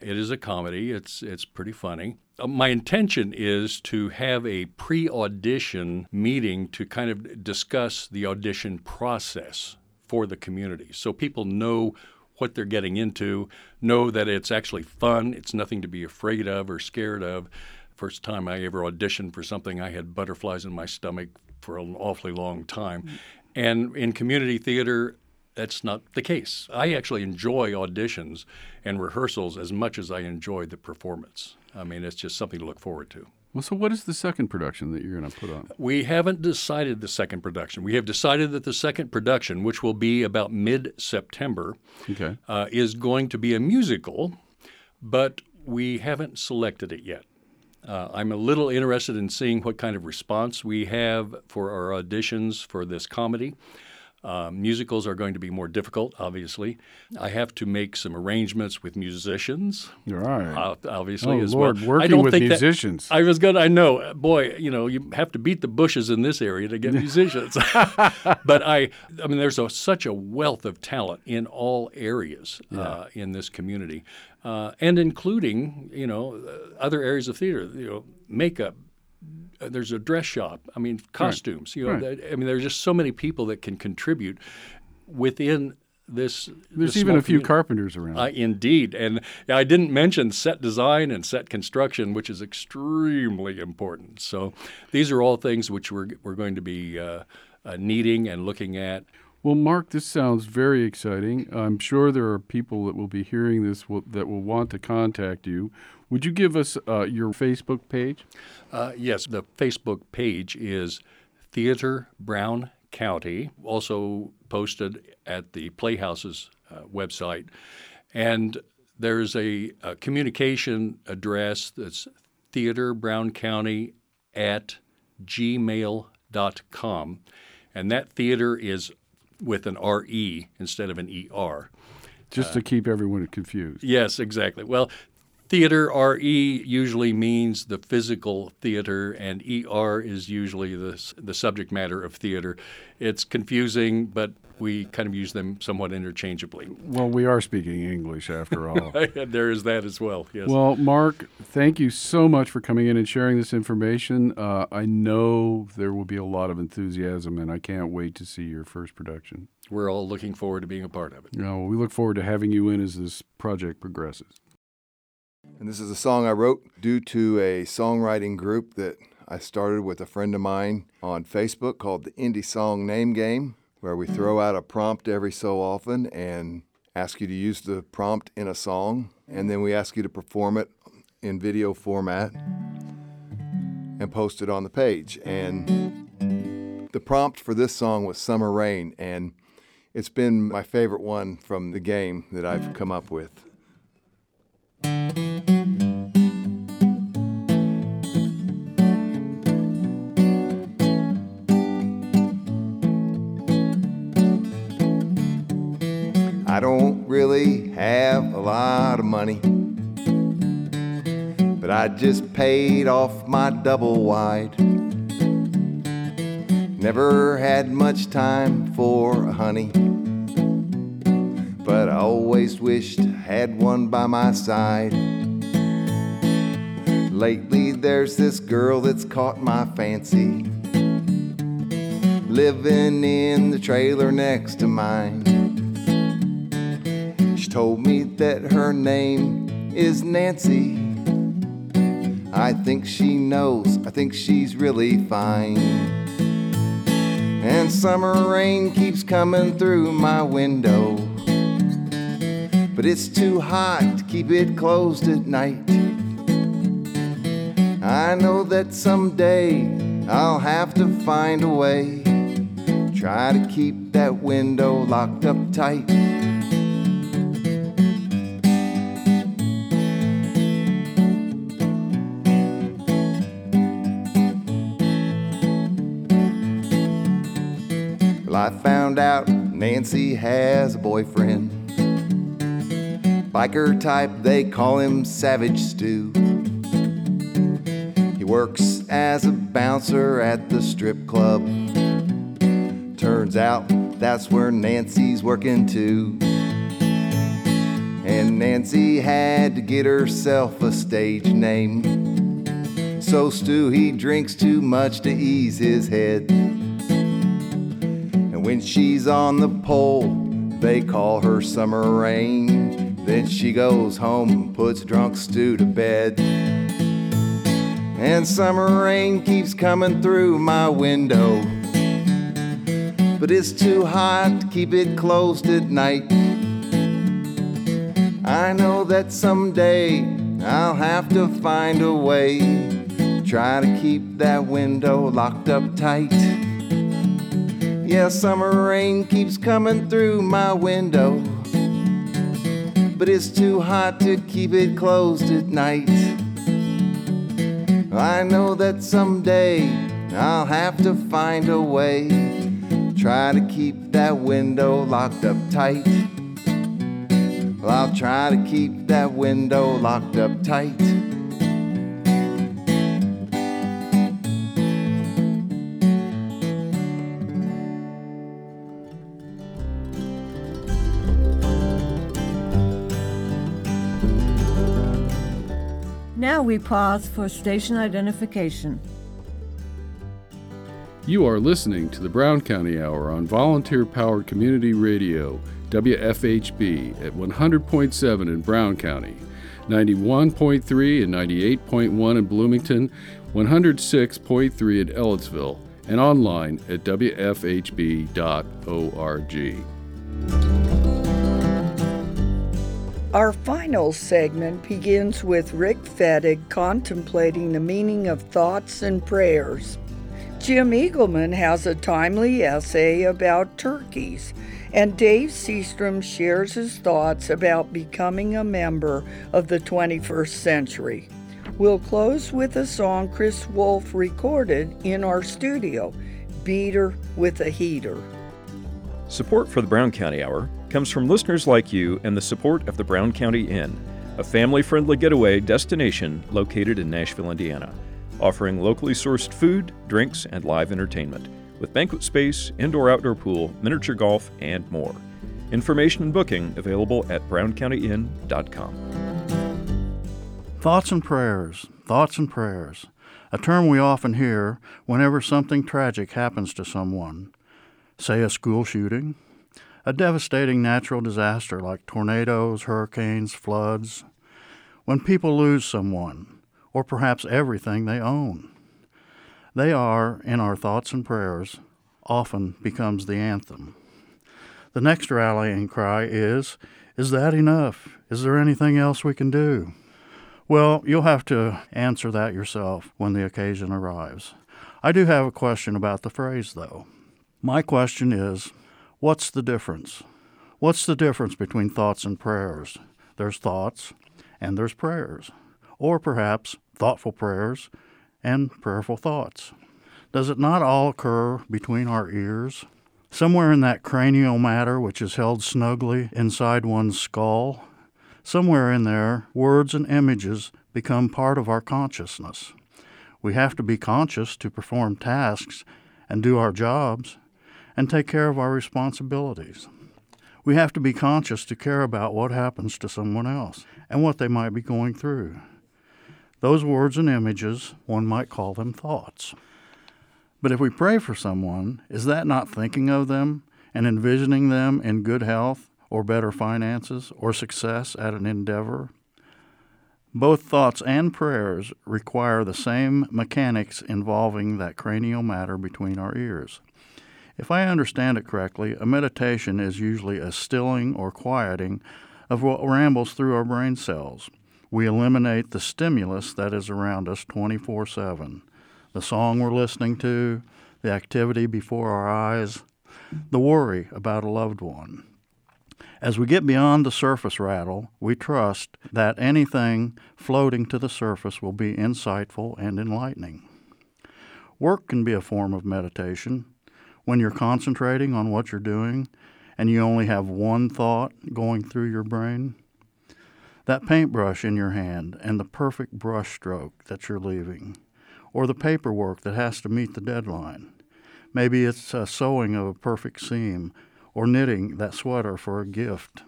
It is a comedy. It's it's pretty funny. Uh, my intention is to have a pre-audition meeting to kind of discuss the audition process for the community, so people know what they're getting into, know that it's actually fun. It's nothing to be afraid of or scared of. First time I ever auditioned for something, I had butterflies in my stomach for an awfully long time. And in community theater, that's not the case. I actually enjoy auditions and rehearsals as much as I enjoy the performance. I mean, it's just something to look forward to. Well, so what is the second production that you're going to put on? We haven't decided the second production. We have decided that the second production, which will be about mid September, Okay. uh, is going to be a musical, but we haven't selected it yet. Uh, I'm a little interested in seeing what kind of response we have for our auditions for this comedy. Uh, musicals are going to be more difficult, obviously. I have to make some arrangements with musicians. Right. Uh, obviously, Oh, as Lord, well. working I don't with think that- musicians. I was gonna. I know, boy. You know, you have to beat the bushes in this area to get musicians. but I, I mean, there's a, such a wealth of talent in all areas uh, in this community, uh, and including you know uh, other areas of theater. You know, makeup. Uh, There's a dress shop. I mean, costumes. You know, Right. that- I mean, there's just so many people that can contribute within this. There's this even a few community. carpenters around. Uh, indeed. And I didn't mention set design and set construction, which is extremely important. So these are all things which we're, we're going to be uh, uh, needing and looking at. Well, Mark, this sounds very exciting. I'm sure there are people that will be hearing this will, that will want to contact you. Would you give us uh, your Facebook page? Uh, yes, the Facebook page is Theater Brown County, also posted at the Playhouse's uh, website. And there's a, a communication address that's Theater Brown County at gmail.com. And that theater is with an RE instead of an ER. Just to keep everyone confused. Yes, exactly. Well, theater RE usually means the physical theater, and ER is usually the, the subject matter of theater. It's confusing, but we kind of use them somewhat interchangeably. Well, we are speaking English after all. there is that as well. Yes. Well, Mark, thank you so much for coming in and sharing this information. Uh, I know there will be a lot of enthusiasm, and I can't wait to see your first production. We're all looking forward to being a part of it. Know, we look forward to having you in as this project progresses. And this is a song I wrote due to a songwriting group that I started with a friend of mine on Facebook called the Indie Song Name Game, where we throw out a prompt every so often and ask you to use the prompt in a song, and then we ask you to perform it in video format and post it on the page. And the prompt for this song was Summer Rain, and it's been my favorite one from the game that I've come up with. I don't really have a lot of money, but I just paid off my double wide. Never had much time for a honey, always wished I had one by my side. Lately, there's this girl that's caught my fancy, living in the trailer next to mine. She told me that her name is Nancy. I think she knows, I think she's really fine. And summer rain keeps coming through my window. But it's too hot to keep it closed at night. I know that someday I'll have to find a way. Try to keep that window locked up tight. Well, I found out Nancy has a boyfriend. Biker type, they call him Savage Stu. He works as a bouncer at the strip club. Turns out that's where Nancy's working too. And Nancy had to get herself a stage name. So Stu, he drinks too much to ease his head. And when she's on the pole, they call her Summer Rain. Then she goes home and puts drunk Stu to bed. And summer rain keeps coming through my window. But it's too hot to keep it closed at night. I know that someday I'll have to find a way. Try to keep that window locked up tight. Yeah, summer rain keeps coming through my window. But it's too hot to keep it closed at night. I know that someday I'll have to find a way. Try to keep that window locked up tight. Well, I'll try to keep that window locked up tight. We pause for station identification. You are listening to the Brown County Hour on volunteer powered community radio, WFHB, at 100.7 in Brown County, 91.3 and 98.1 in Bloomington, 106.3 in Ellettsville, and online at WFHB.org. Our final segment begins with Rick Fettig contemplating the meaning of thoughts and prayers. Jim Eagleman has a timely essay about turkeys, and Dave Seastrom shares his thoughts about becoming a member of the 21st century. We'll close with a song Chris Wolf recorded in our studio, Beater with a Heater. Support for the Brown County Hour comes from listeners like you and the support of the Brown County Inn, a family friendly getaway destination located in Nashville, Indiana, offering locally sourced food, drinks, and live entertainment. with banquet space, indoor outdoor pool, miniature golf, and more. Information and booking available at browncountyin.com. Thoughts and prayers, thoughts and prayers, a term we often hear whenever something tragic happens to someone. Say a school shooting, a devastating natural disaster like tornadoes, hurricanes, floods, when people lose someone, or perhaps everything they own. They are, in our thoughts and prayers, often becomes the anthem. The next rallying cry is, Is that enough? Is there anything else we can do? Well, you'll have to answer that yourself when the occasion arrives. I do have a question about the phrase, though. My question is What's the difference? What's the difference between thoughts and prayers? There's thoughts and there's prayers, or perhaps thoughtful prayers and prayerful thoughts. Does it not all occur between our ears? Somewhere in that cranial matter which is held snugly inside one's skull? Somewhere in there, words and images become part of our consciousness. We have to be conscious to perform tasks and do our jobs and take care of our responsibilities. We have to be conscious to care about what happens to someone else and what they might be going through. Those words and images, one might call them thoughts. But if we pray for someone, is that not thinking of them and envisioning them in good health or better finances or success at an endeavor? Both thoughts and prayers require the same mechanics involving that cranial matter between our ears. If I understand it correctly, a meditation is usually a stilling or quieting of what rambles through our brain cells. We eliminate the stimulus that is around us 24 7 the song we're listening to, the activity before our eyes, the worry about a loved one. As we get beyond the surface rattle, we trust that anything floating to the surface will be insightful and enlightening. Work can be a form of meditation when you're concentrating on what you're doing and you only have one thought going through your brain. That paintbrush in your hand and the perfect brush stroke that you're leaving, or the paperwork that has to meet the deadline. Maybe it's a sewing of a perfect seam or knitting that sweater for a gift.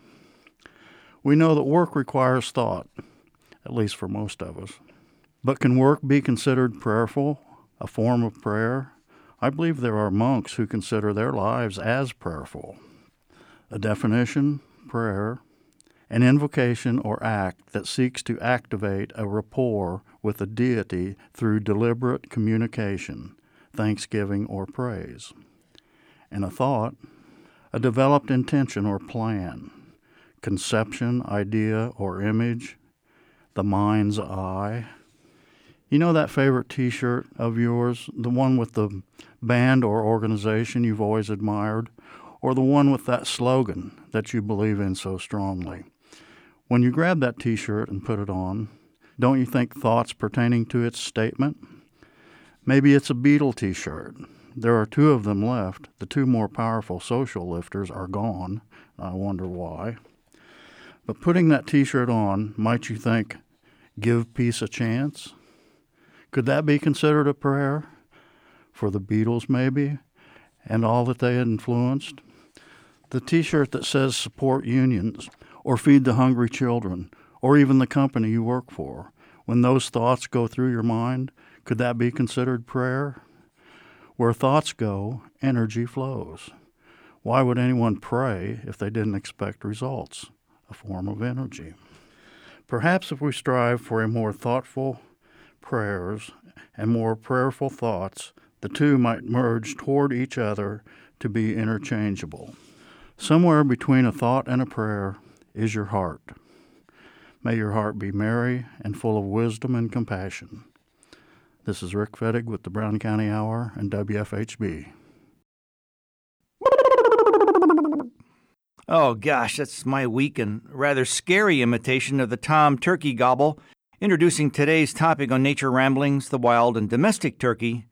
We know that work requires thought, at least for most of us. But can work be considered prayerful, a form of prayer? I believe there are monks who consider their lives as prayerful. A definition, prayer, an invocation or act that seeks to activate a rapport with a deity through deliberate communication, thanksgiving, or praise. And a thought, a developed intention or plan, conception, idea, or image, the mind's eye. You know that favorite t shirt of yours, the one with the band or organization you've always admired, or the one with that slogan that you believe in so strongly? When you grab that t shirt and put it on, don't you think thoughts pertaining to its statement? Maybe it's a Beatle t shirt. There are two of them left. The two more powerful social lifters are gone. I wonder why. But putting that t shirt on, might you think, give peace a chance? Could that be considered a prayer? For the Beatles, maybe, and all that they had influenced? The t shirt that says support unions, or feed the hungry children, or even the company you work for. When those thoughts go through your mind, could that be considered prayer? Where thoughts go, energy flows. Why would anyone pray if they didn't expect results? A form of energy. Perhaps if we strive for a more thoughtful prayers and more prayerful thoughts, the two might merge toward each other to be interchangeable. Somewhere between a thought and a prayer is your heart. May your heart be merry and full of wisdom and compassion. This is Rick Fettig with the Brown County Hour and WFHB. Oh gosh, that's my weak and rather scary imitation of the Tom Turkey Gobble, Introducing today's topic on Nature Ramblings, the wild and domestic turkey.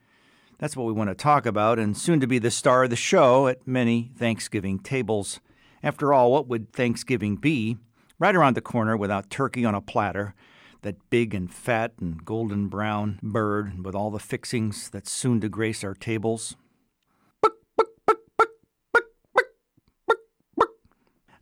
That's what we want to talk about, and soon to be the star of the show at many Thanksgiving tables. After all, what would Thanksgiving be? Right around the corner without turkey on a platter, that big and fat and golden brown bird with all the fixings that's soon to grace our tables.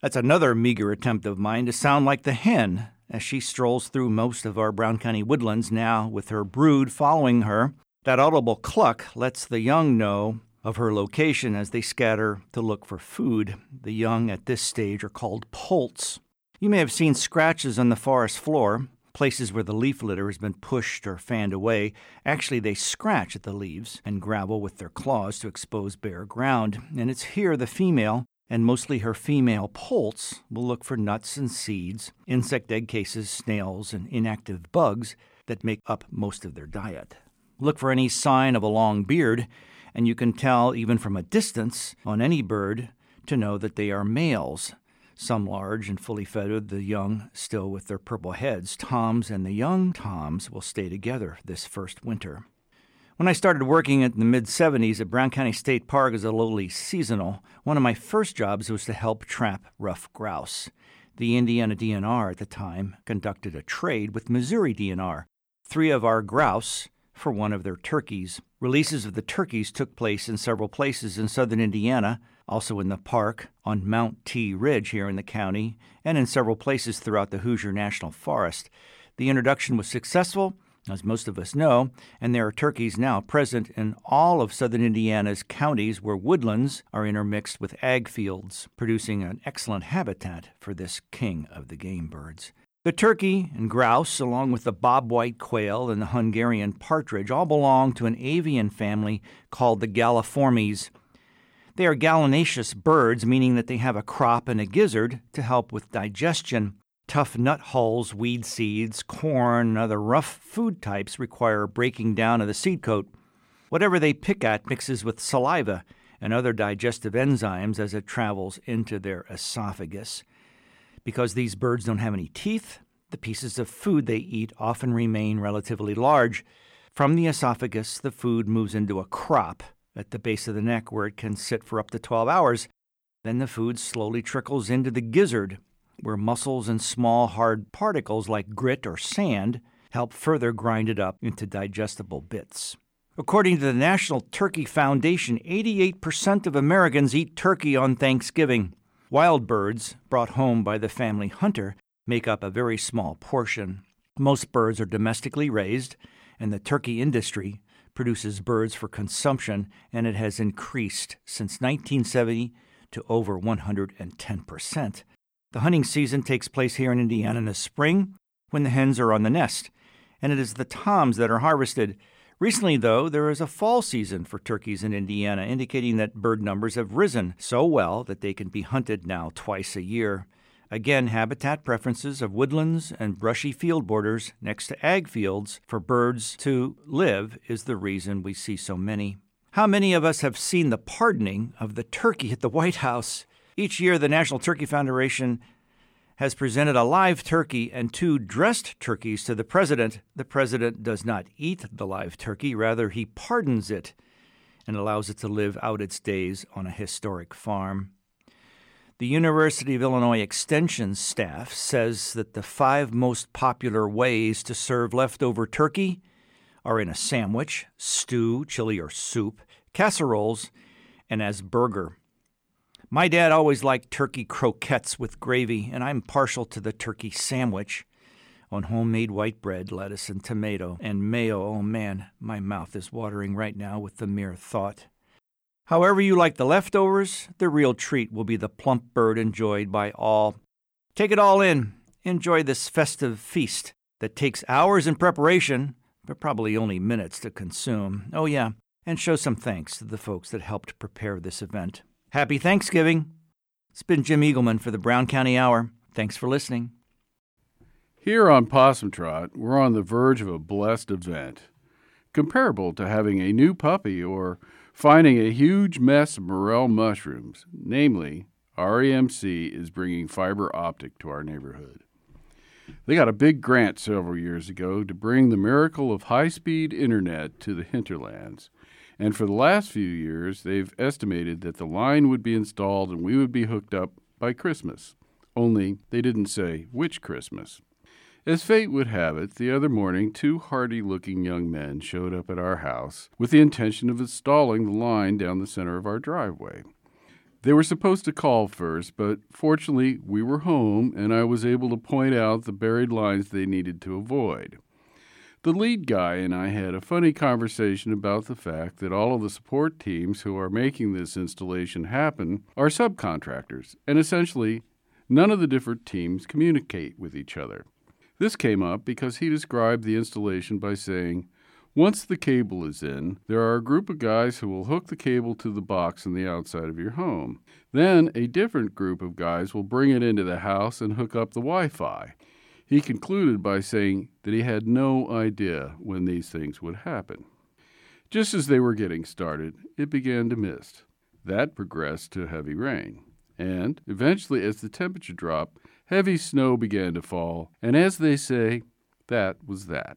That's another meager attempt of mine to sound like the hen as she strolls through most of our Brown County woodlands now with her brood following her. That audible cluck lets the young know of her location as they scatter to look for food. The young at this stage are called poults. You may have seen scratches on the forest floor, places where the leaf litter has been pushed or fanned away. Actually, they scratch at the leaves and gravel with their claws to expose bare ground, and it's here the female and mostly her female poults will look for nuts and seeds, insect egg cases, snails, and inactive bugs that make up most of their diet. Look for any sign of a long beard, and you can tell even from a distance on any bird to know that they are males. Some large and fully feathered, the young still with their purple heads. Toms and the young toms will stay together this first winter. When I started working in the mid 70s at Brown County State Park as a lowly seasonal, one of my first jobs was to help trap ruffed grouse. The Indiana DNR at the time conducted a trade with Missouri DNR. Three of our grouse for one of their turkeys. Releases of the turkeys took place in several places in southern Indiana, also in the park, on Mount T Ridge here in the county, and in several places throughout the Hoosier National Forest. The introduction was successful, as most of us know, and there are turkeys now present in all of southern Indiana's counties where woodlands are intermixed with ag fields, producing an excellent habitat for this king of the game birds. The turkey and grouse, along with the bobwhite quail and the Hungarian partridge, all belong to an avian family called the Galliformes. They are gallinaceous birds, meaning that they have a crop and a gizzard to help with digestion. Tough nut hulls, weed seeds, corn, and other rough food types require breaking down of the seed coat. Whatever they pick at mixes with saliva and other digestive enzymes as it travels into their esophagus. Because these birds don't have any teeth, the pieces of food they eat often remain relatively large. From the esophagus, the food moves into a crop at the base of the neck where it can sit for up to 12 hours. Then the food slowly trickles into the gizzard where muscles and small hard particles like grit or sand help further grind it up into digestible bits. According to the National Turkey Foundation, 88% of Americans eat turkey on Thanksgiving. Wild birds, brought home by the family hunter, make up a very small portion. Most birds are domestically raised, and the turkey industry produces birds for consumption, and it has increased since 1970 to over 110%. The hunting season takes place here in Indiana in the spring when the hens are on the nest, and it is the toms that are harvested. Recently, though, there is a fall season for turkeys in Indiana, indicating that bird numbers have risen so well that they can be hunted now twice a year. Again, habitat preferences of woodlands and brushy field borders next to ag fields for birds to live is the reason we see so many. How many of us have seen the pardoning of the turkey at the White House? Each year, the National Turkey Foundation has presented a live turkey and two dressed turkeys to the president. The president does not eat the live turkey, rather, he pardons it and allows it to live out its days on a historic farm. The University of Illinois Extension staff says that the five most popular ways to serve leftover turkey are in a sandwich, stew, chili, or soup, casseroles, and as burger. My dad always liked turkey croquettes with gravy, and I'm partial to the turkey sandwich on homemade white bread, lettuce, and tomato, and mayo. Oh man, my mouth is watering right now with the mere thought. However, you like the leftovers, the real treat will be the plump bird enjoyed by all. Take it all in. Enjoy this festive feast that takes hours in preparation, but probably only minutes to consume. Oh, yeah, and show some thanks to the folks that helped prepare this event. Happy Thanksgiving. It's been Jim Eagleman for the Brown County Hour. Thanks for listening. Here on Possum Trot, we're on the verge of a blessed event, comparable to having a new puppy or finding a huge mess of morel mushrooms. Namely, REMC is bringing fiber optic to our neighborhood. They got a big grant several years ago to bring the miracle of high speed internet to the hinterlands. And for the last few years, they've estimated that the line would be installed and we would be hooked up by Christmas. Only they didn't say which Christmas. As fate would have it, the other morning, two hardy looking young men showed up at our house with the intention of installing the line down the center of our driveway. They were supposed to call first, but fortunately we were home and I was able to point out the buried lines they needed to avoid. The lead guy and I had a funny conversation about the fact that all of the support teams who are making this installation happen are subcontractors, and essentially none of the different teams communicate with each other. This came up because he described the installation by saying, once the cable is in, there are a group of guys who will hook the cable to the box on the outside of your home. Then a different group of guys will bring it into the house and hook up the Wi Fi. He concluded by saying that he had no idea when these things would happen. Just as they were getting started, it began to mist. That progressed to heavy rain. And eventually, as the temperature dropped, heavy snow began to fall, and as they say, that was that.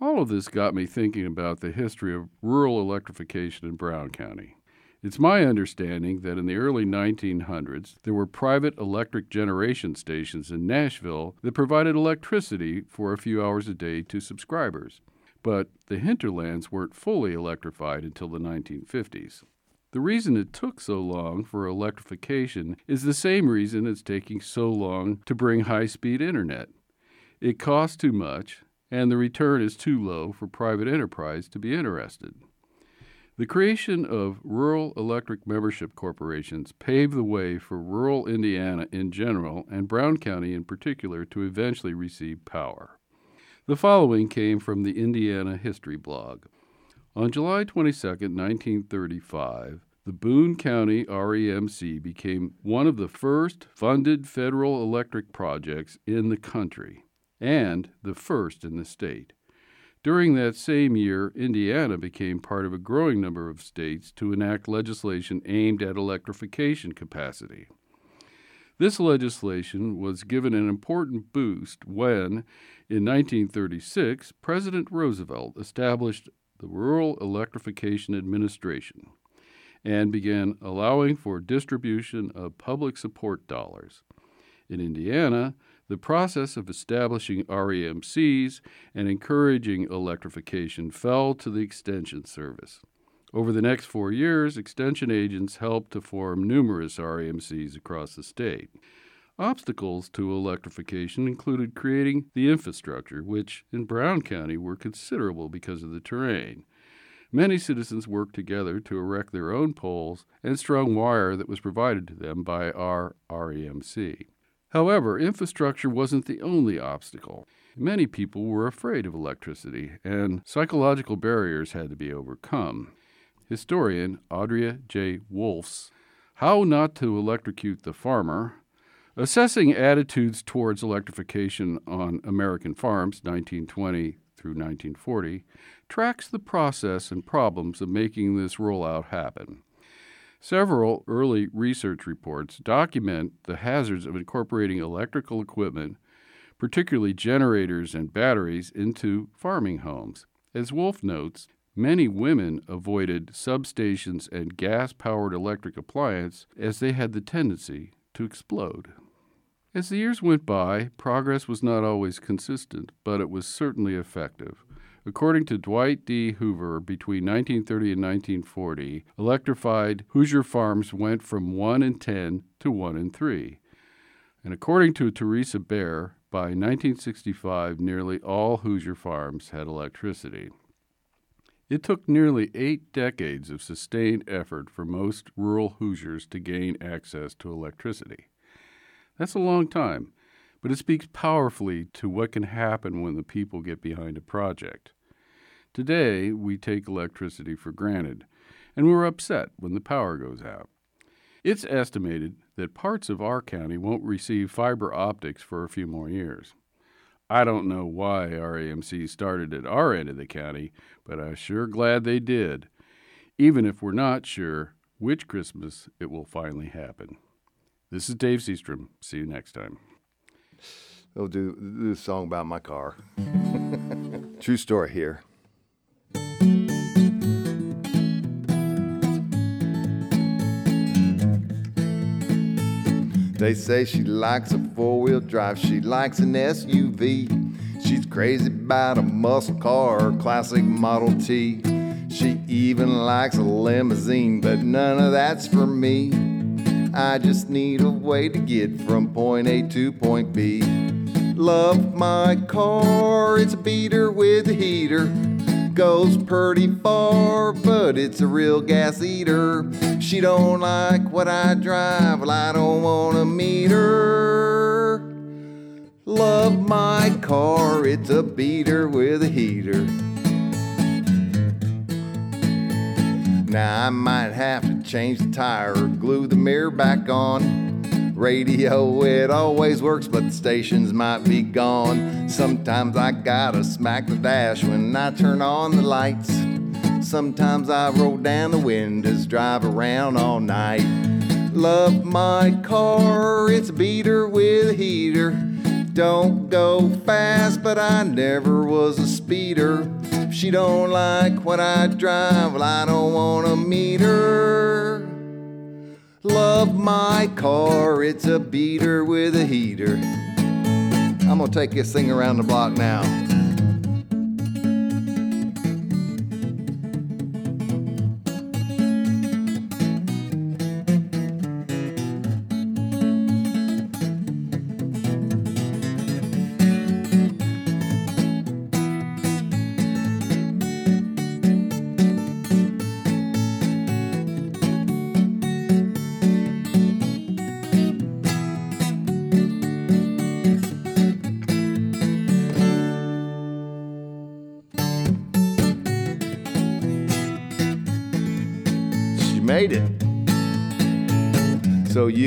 All of this got me thinking about the history of rural electrification in Brown County. It's my understanding that in the early 1900s, there were private electric generation stations in Nashville that provided electricity for a few hours a day to subscribers. But the hinterlands weren't fully electrified until the 1950s. The reason it took so long for electrification is the same reason it's taking so long to bring high speed internet. It costs too much, and the return is too low for private enterprise to be interested. The creation of rural electric membership corporations paved the way for rural Indiana in general and Brown County in particular to eventually receive power. The following came from the Indiana History blog. On July 22, 1935, the Boone County REMC became one of the first funded federal electric projects in the country and the first in the state. During that same year, Indiana became part of a growing number of states to enact legislation aimed at electrification capacity. This legislation was given an important boost when, in 1936, President Roosevelt established the Rural Electrification Administration and began allowing for distribution of public support dollars. In Indiana, the process of establishing REMCs and encouraging electrification fell to the Extension Service. Over the next four years, Extension agents helped to form numerous REMCs across the state. Obstacles to electrification included creating the infrastructure, which in Brown County were considerable because of the terrain. Many citizens worked together to erect their own poles and strung wire that was provided to them by our REMC. However, infrastructure wasn't the only obstacle. Many people were afraid of electricity, and psychological barriers had to be overcome. Historian Audra J. Wolfe's How Not to Electrocute the Farmer, assessing attitudes towards electrification on American farms 1920 through 1940, tracks the process and problems of making this rollout happen. Several early research reports document the hazards of incorporating electrical equipment, particularly generators and batteries, into farming homes. As Wolfe notes, many women avoided substations and gas powered electric appliances as they had the tendency to explode. As the years went by, progress was not always consistent, but it was certainly effective. According to Dwight D. Hoover, between 1930 and 1940, electrified Hoosier farms went from 1 in 10 to 1 in 3. And according to Teresa Bear, by 1965, nearly all Hoosier farms had electricity. It took nearly eight decades of sustained effort for most rural Hoosiers to gain access to electricity. That's a long time, but it speaks powerfully to what can happen when the people get behind a project. Today, we take electricity for granted, and we're upset when the power goes out. It's estimated that parts of our county won't receive fiber optics for a few more years. I don't know why REMC started at our end of the county, but I'm sure glad they did, even if we're not sure which Christmas it will finally happen. This is Dave Seastrom. See you next time. They'll do, a song about my car. True story here. They say she likes a four wheel drive, she likes an SUV. She's crazy about a muscle car classic Model T. She even likes a limousine, but none of that's for me. I just need a way to get from point A to point B. Love my car, it's a beater with a heater. Goes pretty far, but it's a real gas eater. She don't like what I drive, well, I don't wanna meet her. Love my car, it's a beater with a heater. Now I might have to change the tire or glue the mirror back on. Radio, it always works, but the stations might be gone. Sometimes I gotta smack the dash when I turn on the lights. Sometimes I roll down the windows, drive around all night. Love my car, it's a beater with a heater. Don't go fast, but I never was a speeder. If she don't like what I drive, well, I don't wanna meet her. Love my car, it's a beater with a heater. I'm gonna take this thing around the block now.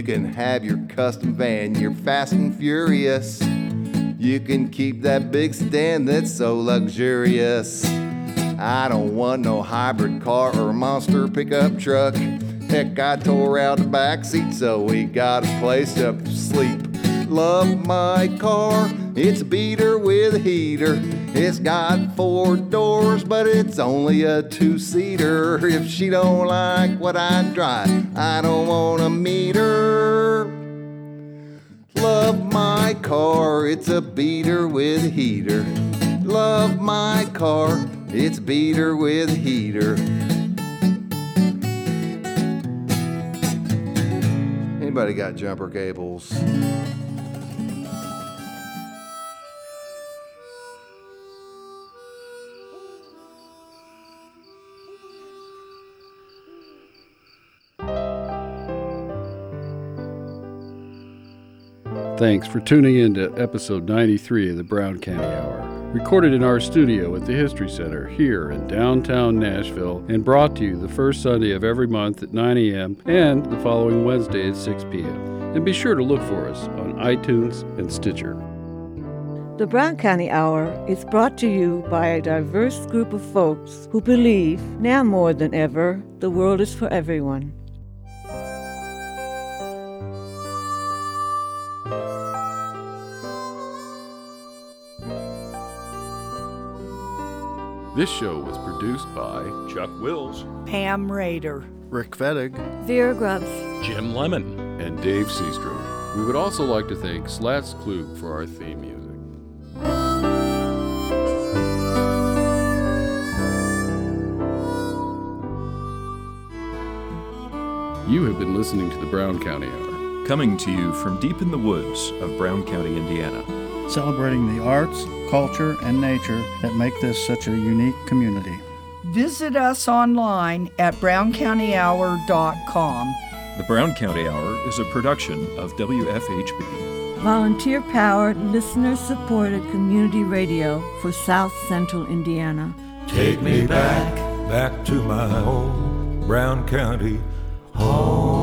You can have your custom van, you're fast and furious. You can keep that big stand that's so luxurious. I don't want no hybrid car or monster pickup truck. Heck, I tore out the back seat so we got a place to sleep. Love my car, it's a beater with a heater. It's got four doors, but it's only a two seater. If she don't like what I drive, I don't wanna meet her. Love my car, it's a beater with heater. Love my car, it's beater with heater. Anybody got jumper cables? Thanks for tuning in to episode 93 of the Brown County Hour. Recorded in our studio at the History Center here in downtown Nashville and brought to you the first Sunday of every month at 9 a.m. and the following Wednesday at 6 p.m. And be sure to look for us on iTunes and Stitcher. The Brown County Hour is brought to you by a diverse group of folks who believe, now more than ever, the world is for everyone. This show was produced by Chuck Wills, Pam Rader, Rick Fettig, Vera Grubbs, Jim Lemon, and Dave Seastrom. We would also like to thank Slats Klug for our theme music. You have been listening to the Brown County Hour. Coming to you from deep in the woods of Brown County, Indiana. celebrating the arts, culture, and nature that make this such a unique community. Visit us online at browncountyhour.com. The Brown County Hour is a production of WFHB. Volunteer powered, listener supported community radio for South Central Indiana. Take me back, back to my home, Brown County home.